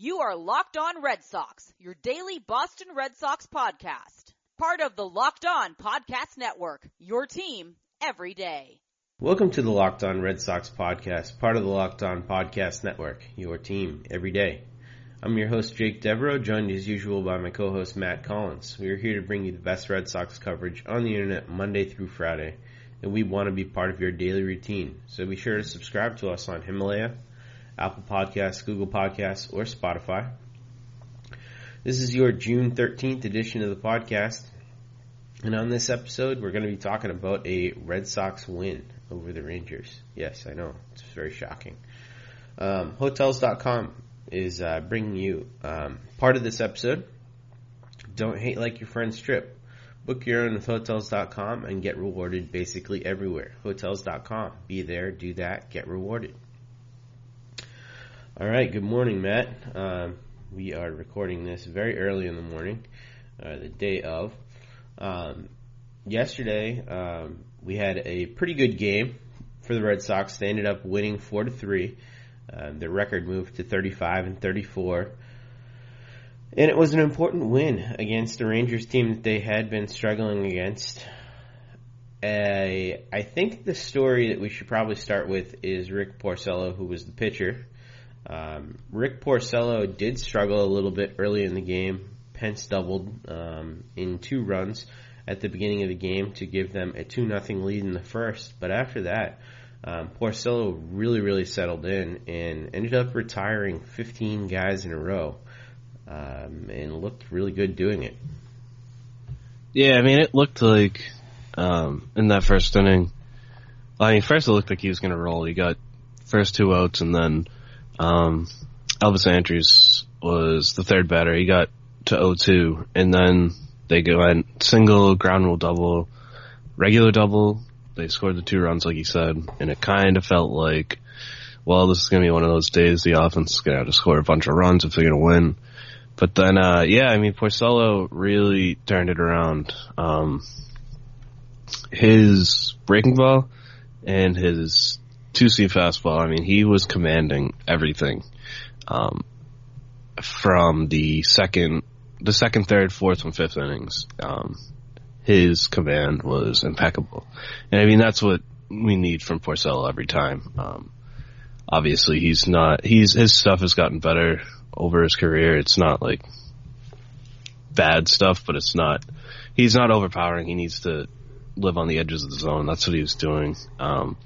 You are Locked On Red Sox, your daily Boston Red Sox podcast. Part of the Locked On Podcast Network, your team every day. Welcome to the Locked On Red Sox podcast, part of the Locked On Podcast Network, your team every day. I'm your host, Jake Devereaux, joined as usual by my co-host, Matt Collins. We are here to bring you the best Red Sox coverage on the internet Monday through Friday, and we want to be part of your daily routine. So be sure to subscribe to us on Himalaya, Apple Podcasts, Google Podcasts, or Spotify. This is your June 13th edition of the podcast. And on this episode, we're going to be talking about a Red Sox win over the Rangers. Yes, I know. It's very shocking. Um, hotels.com is uh, bringing you um, part of this episode. Don't hate like your friend's trip. Book your own with Hotels.com and get rewarded basically everywhere. Hotels.com. Be there, do that, get rewarded. All right, good morning, Matt. Um, we are recording this very early in the morning, uh, the day of. Um, yesterday, um, we had a pretty good game for the Red Sox. They ended up winning four to three. Uh, their record moved to 35 and 34. And it was an important win against the Rangers team that they had been struggling against. Uh, I think the story that we should probably start with is Rick Porcello, who was the pitcher. Um, Rick Porcello did struggle a little bit early in the game. Pence doubled um, in two runs at the beginning of the game to give them a 2 nothing lead in the first. But after that, um, Porcello really, really settled in and ended up retiring 15 guys in a row um, and looked really good doing it. Yeah, I mean, it looked like um, in that first inning. I mean, first it looked like he was going to roll. He got first two outs, and then um, Elvis Andrus was the third batter. He got to 0-2, and then they went single, ground rule double, regular double, they scored the two runs, like you said, and it kind of felt like, well, this is going to be one of those days the offense is going to have to score a bunch of runs if they're going to win. But then, uh, yeah, I mean, Porcello really turned it around. Um, his breaking ball and his two seam fastball, I mean, he was commanding everything. Um, from the second, the second, third, fourth, and fifth innings. Um, his command was impeccable. And I mean, that's what we need from Porcello every time. Um, obviously he's not, he's, his stuff has gotten better over his career. It's not like bad stuff, but it's not, he's not overpowering. He needs to live on the edges of the zone. That's what he was doing. Um,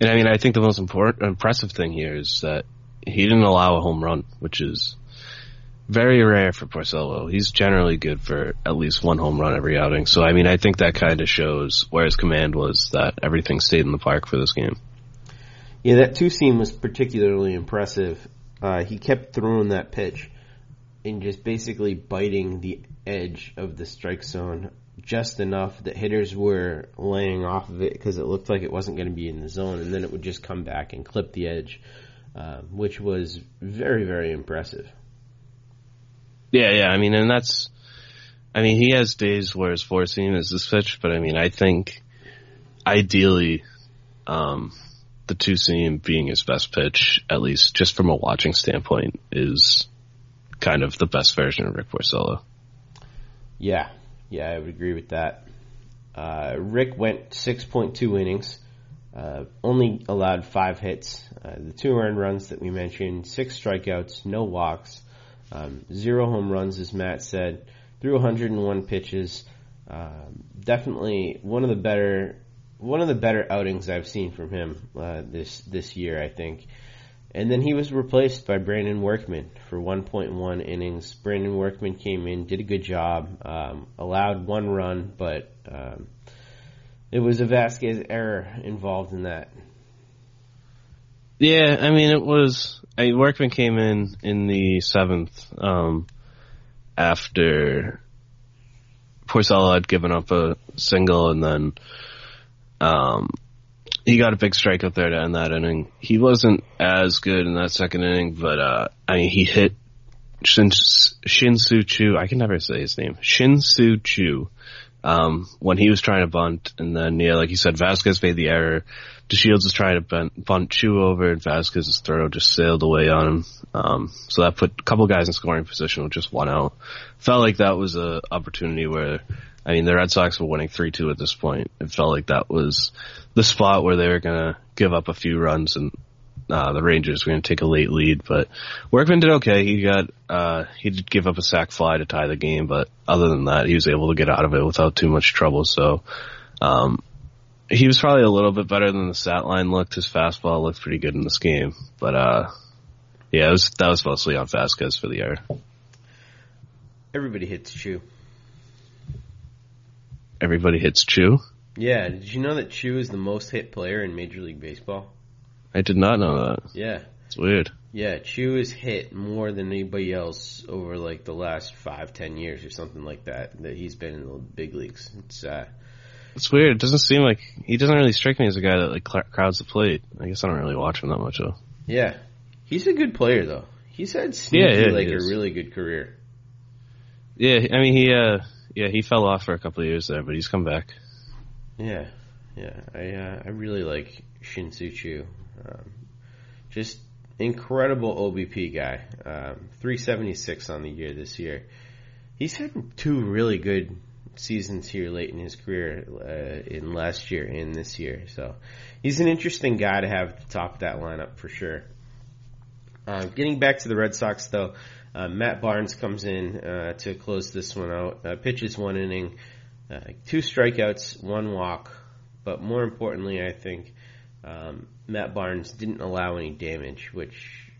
and I mean, I think the most important, impressive thing here is that he didn't allow a home run, which is very rare for Porcello. He's generally good for at least one home run every outing. So I mean, I think that kind of shows where his command was that everything stayed in the park for this game. Yeah, that two seam was particularly impressive. Uh, he kept throwing that pitch and just basically biting the edge of the strike zone just enough that hitters were laying off of it because it looked like it wasn't going to be in the zone, and then it would just come back and clip the edge, uh, which was very, very impressive. Yeah, yeah. I mean, and that's, I mean, he has days where his four seam is this pitch, but I mean, I think ideally, um, the two seam being his best pitch, at least just from a watching standpoint, is kind of the best version of Rick Porcello. Yeah, yeah, I would agree with that. Uh, Rick went 6.2 innings, uh, only allowed five hits, uh, the two earned runs that we mentioned, six strikeouts, no walks, um, zero home runs, as Matt said, threw 101 pitches. Um, definitely one of the better one of the better outings I've seen from him uh, this this year, I think. And then he was replaced by Brandon Workman for 1.1 innings. Brandon Workman came in, did a good job, um, allowed one run, but um, it was a Vazquez error involved in that. Yeah, I mean, it was. I Workman came in in the seventh um, after Porcello had given up a single, and then um, he got a big strikeout there to end that inning. He wasn't as good in that second inning, but uh, I mean, he hit Shin, Choo. I can never say his name. Shin-Soo Choo. Um, when he was trying to bunt, and then yeah, like you said, Vazquez made the error. DeShields is trying to bunt, bunt Choo over, and Vazquez's throw just sailed away on him. Um, so that put a couple guys in scoring position with just one out. Felt like that was a opportunity where, I mean, the Red Sox were winning 3-2 at this point. It felt like that was the spot where they were gonna give up a few runs and uh, the Rangers were going to take a late lead, but Workman did okay. He got, uh, he did give up a sac fly to tie the game, but other than that, he was able to get out of it without too much trouble. So, um, he was probably a little bit better than the stat line looked. His fastball looked pretty good in this game, but, uh, yeah, was, that was mostly on Vazquez for the error. Everybody hits Choo. Everybody hits Choo. Yeah, did you know that Choo is the most hit player in Major League Baseball? I did not know that. Yeah. It's weird. Yeah, Choo is hit more than anybody else over like the last five, ten years or something like that. That he's been in the big leagues. It's uh, It's weird. It doesn't seem like he doesn't really strike me as a guy that like crowds the plate. I guess I don't really watch him that much though. yeah, he's a good player though. He's had sneaky Yeah, yeah, like a really good career. Yeah, I mean he uh yeah he fell off for a couple of years there, but he's come back. Yeah, yeah. I uh, I really like Shin-Soo Choo. Um, just incredible OBP guy. Um, 376 on the year this year. He's had two really good seasons here late in his career, uh, in last year and this year. So he's an interesting guy to have the top of that lineup for sure. Uh, getting back to the Red Sox though, uh, Matt Barnes comes in uh, to close this one out. Uh, pitches one inning, uh, two strikeouts, one walk, but more importantly, I think um, Matt Barnes didn't allow any damage, which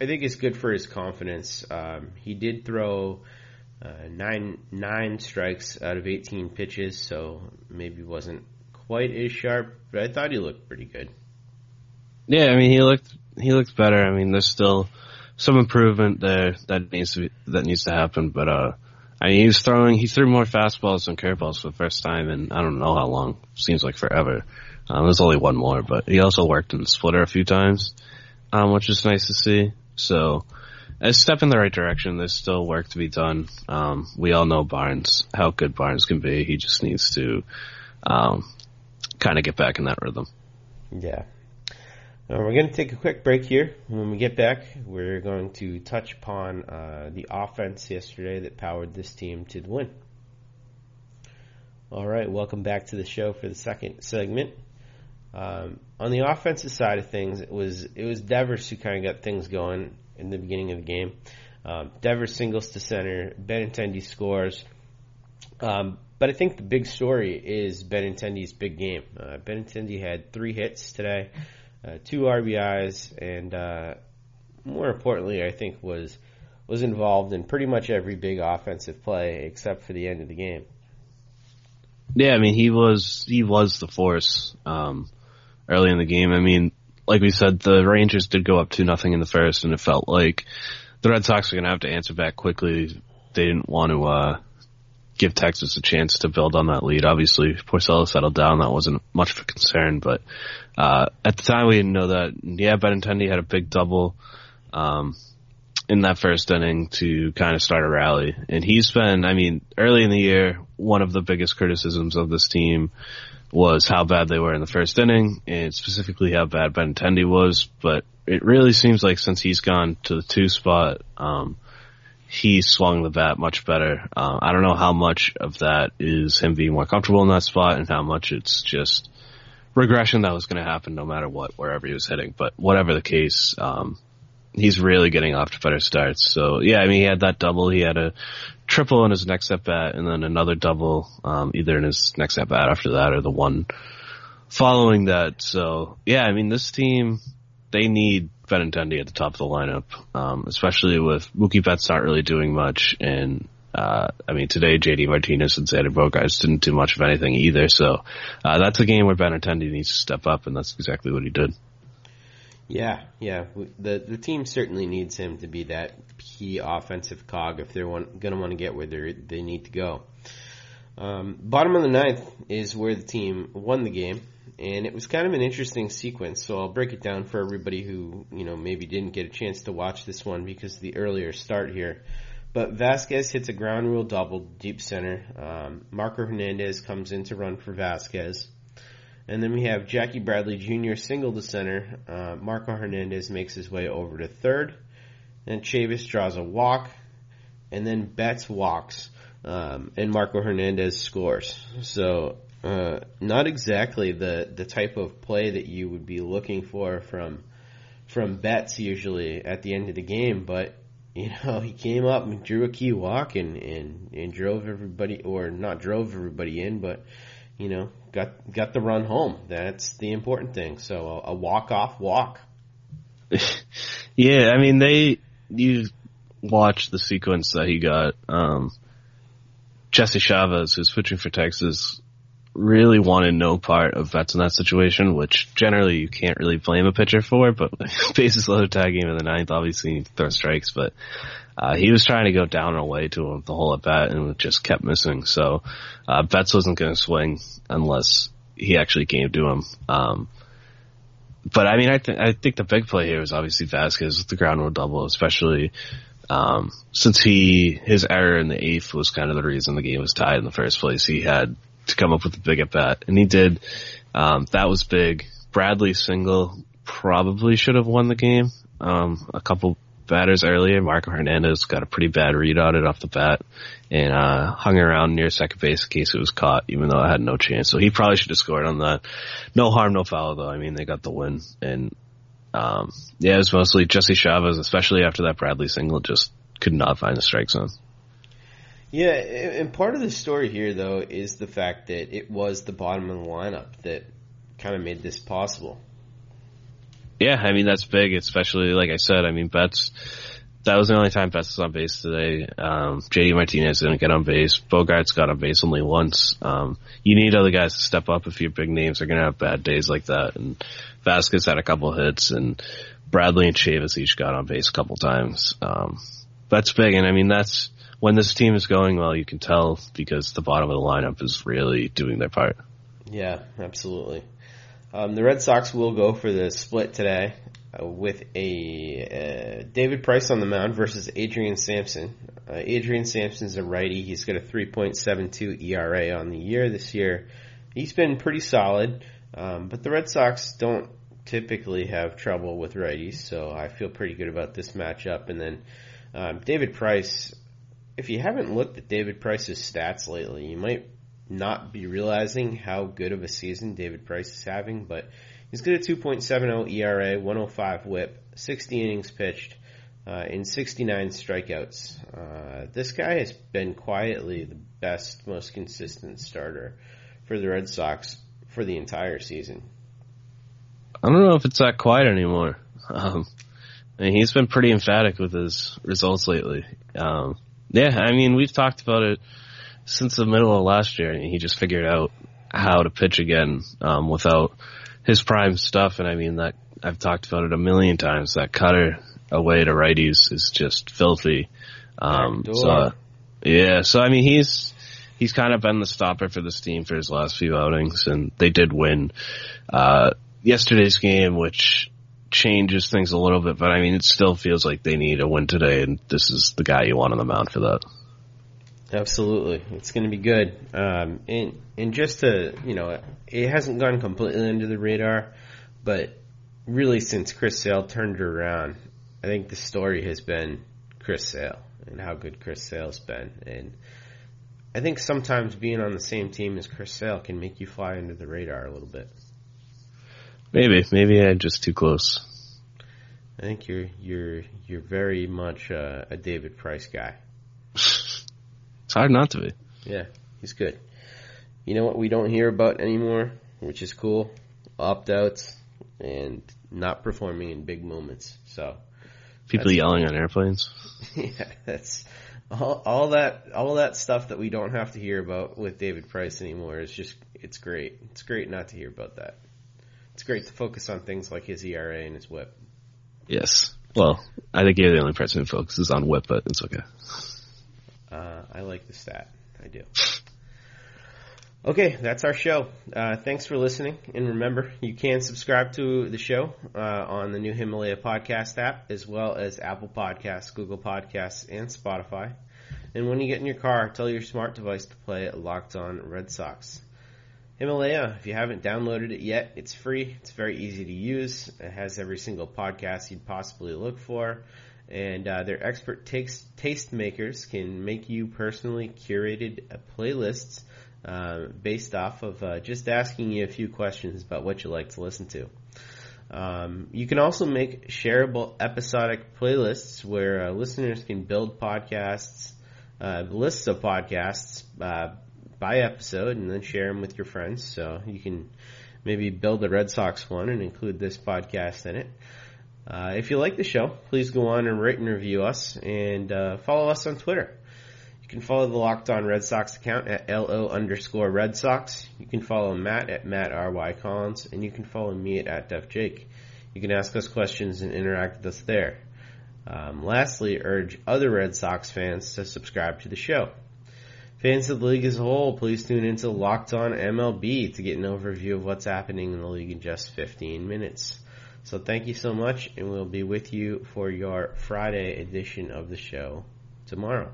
I think is good for his confidence. Um, he did throw uh, nine nine strikes out of 18 pitches, so maybe wasn't quite as sharp, but I thought he looked pretty good. Yeah, I mean he looked he looked better. I mean there's still some improvement there that needs to be, that needs to happen, but uh I mean he throwing he threw more fastballs than curveballs for the first time in I don't know how long. Seems like forever. Um, there's only one more, but he also worked in the splitter a few times, um, which is nice to see. So, a step in the right direction. There's still work to be done. Um, we all know Barnes, how good Barnes can be. He just needs to, um, kind of get back in that rhythm. Yeah. Uh, we're going to take a quick break here. When we get back, we're going to touch upon uh, the offense yesterday that powered this team to the win. All right, welcome back to the show for the second segment. Um, on the offensive side of things, it was it was Devers who kind of got things going in the beginning of the game. Um, Devers singles to center, Benintendi scores. Um, but I think the big story is Benintendi's big game. Uh, Benintendi had three hits today, uh, two RBIs, and uh, more importantly, I think was was involved in pretty much every big offensive play except for the end of the game. Yeah, I mean he was he was the force um, early in the game. I mean, like we said, the Rangers did go up two nothing in the first, and it felt like the Red Sox were going to have to answer back quickly. They didn't want to uh, give Texas a chance to build on that lead. Obviously, Porcello settled down; that wasn't much of a concern. But uh, at the time, we didn't know that. Yeah, Benintendi had a big double. Um, in that first inning to kind of start a rally. And he's been, I mean, early in the year, one of the biggest criticisms of this team was how bad they were in the first inning and specifically how bad Benintendi was. But it really seems like since he's gone to the two spot, um, he swung the bat much better. Uh, I don't know how much of that is him being more comfortable in that spot and how much it's just regression that was going to happen no matter what, wherever he was hitting. But whatever the case, um, he's really getting off to better starts. So yeah, I mean, he had that double. He had a triple in his next at bat, and then another double, um, either in his next at bat after that or the one following that. So yeah, I mean, this team they need Benintendi at the top of the lineup, um, especially with Mookie Betts not really doing much, and uh, I mean, today JD Martinez and Xander Bogaerts didn't do much of anything either. So uh, that's a game where Benintendi needs to step up, and that's exactly what he did. Yeah, yeah. The the team certainly needs him to be that key offensive cog if they're going to want to get where they they need to go. Um, bottom of the ninth is where the team won the game, and it was kind of an interesting sequence. So I'll break it down for everybody who you know maybe didn't get a chance to watch this one because the earlier start here. But Vazquez hits a ground rule double deep center. Um, Marco Hernandez comes in to run for Vazquez. And then we have Jackie Bradley Jr. single to center. Uh, Marco Hernandez makes his way over to third. Then Chavis draws a walk. And then Betts walks. Um, and Marco Hernandez scores. So, uh, not exactly the, the type of play that you would be looking for from, from Betts usually at the end of the game, but you know, he came up and drew a key walk and, and, and drove everybody, or not drove everybody in, but, you know, got, got the run home. That's the important thing. So a, a walk off walk. yeah, I mean, they, you watch the sequence that he got, um, Jesse Chavez, who's pitching for Texas, really wanted no part of Betts in that situation, which generally you can't really blame a pitcher for, but bases loaded tag game in the ninth, obviously he throw strikes, but uh, he was trying to go down and away to him the whole at bat and just kept missing. So uh, Betts wasn't going to swing unless he actually came to him. Um, but I mean, I, th- I think the big play here was obviously Vazquez with the ground rule double, especially um, since he his error in the eighth was kind of the reason the game was tied in the first place. He had to come up with a big at bat, and he did. Um, that was big. Bradley single probably should have won the game. Um, a couple batters earlier, Marco Hernandez got a pretty bad read on it off the bat and uh, hung around near second base in case it was caught, even though I had no chance. So he probably should have scored on that. No harm, no foul though. I mean, they got the win, and um, yeah, it was mostly Jesse Chavez, especially after that Bradley single, just could not find the strike zone. Yeah, and part of the story here, though, is the fact that it was the bottom of the lineup that kind of made this possible. Yeah, I mean that's big, especially like I said. I mean Betts. That was the only time Betts was on base today. Um, JD Martinez didn't get on base. Bogaerts got on base only once. Um, you need other guys to step up if your big names are going to have bad days like that. And Vazquez had a couple hits, and Bradley and Chavis each got on base a couple times. Um, that's big, and I mean that's when this team is going well, you can tell because the bottom of the lineup is really doing their part. Yeah, absolutely. Um, the Red Sox will go for the split today uh, with a uh, David Price on the mound versus Adrian Sampson. Uh, Adrian Sampson's a righty. He's got a 3.72 ERA on the year this year. He's been pretty solid, um, but the Red Sox don't typically have trouble with righties, so I feel pretty good about this matchup. And then um, David Price if you haven't looked at David Price's stats lately, you might not be realizing how good of a season David Price is having, but he's got a 2.70 ERA, 105 whip, 60 innings pitched, uh, and 69 strikeouts. Uh, this guy has been quietly the best, most consistent starter for the Red Sox for the entire season. I don't know if it's that quiet anymore. Um, I mean, he's been pretty emphatic with his results lately. Um, yeah, I mean, we've talked about it since the middle of last year. And he just figured out how to pitch again um, without his prime stuff, and I mean that I've talked about it a million times. That cutter away to righties is just filthy. Um, so yeah, so I mean he's he's kind of been the stopper for this team for his last few outings, and they did win uh, yesterday's game, which changes things a little bit, but I mean, it still feels like they need a win today, and this is the guy you want on the mound for that. Absolutely, it's going to be good. Um, and and just to you know, it hasn't gone completely under the radar, but really since Chris Sale turned around, I think the story has been Chris Sale and how good Chris Sale's been, and I think sometimes being on the same team as Chris Sale can make you fly under the radar a little bit. Maybe, maybe I'm just too close. I think you're you're you're very much uh, a David Price guy. it's hard not to be. Yeah, he's good. You know what we don't hear about anymore, which is cool, opt outs and not performing in big moments. So people yelling on airplanes. yeah, that's all, all that all that stuff that we don't have to hear about with David Price anymore. is just it's great. It's great not to hear about that it's great to focus on things like his ERA and his WHIP. Yes. Well, I think you're the only person who focuses on WHIP, but it's okay. Uh, I like the stat. I do. Okay, that's our show. Uh, thanks for listening. And remember, you can subscribe to the show uh, on the new Himalaya podcast app, as well as Apple Podcasts, Google Podcasts, and Spotify. And when you get in your car, tell your smart device to play Locked On Red Sox. Himalaya, if you haven't downloaded it yet, it's free. It's very easy to use. It has every single podcast you'd possibly look for. And uh, their expert taste, taste makers can make you personally curated uh, playlists uh, based off of uh, just asking you a few questions about what you like to listen to. Um, you can also make shareable episodic playlists where uh, listeners can build podcasts, uh, lists of podcasts by episode, and then share them with your friends. So you can maybe build a Red Sox one and include this podcast in it. Uh, if you like the show, please go on and rate and review us, and uh, follow us on Twitter. You can follow the Locked On Red Sox account at LO underscore Red Sox. You can follow Matt at Matt R.Y. Collins, and you can follow me at, at Def Jake. You can ask us questions and interact with us there. Um, lastly, urge other Red Sox fans to subscribe to the show. Fans of the league as a whole, please tune into Locked On MLB to get an overview of what's happening in the league in just 15 minutes. So thank you so much, and we'll be with you for your Friday edition of the show tomorrow.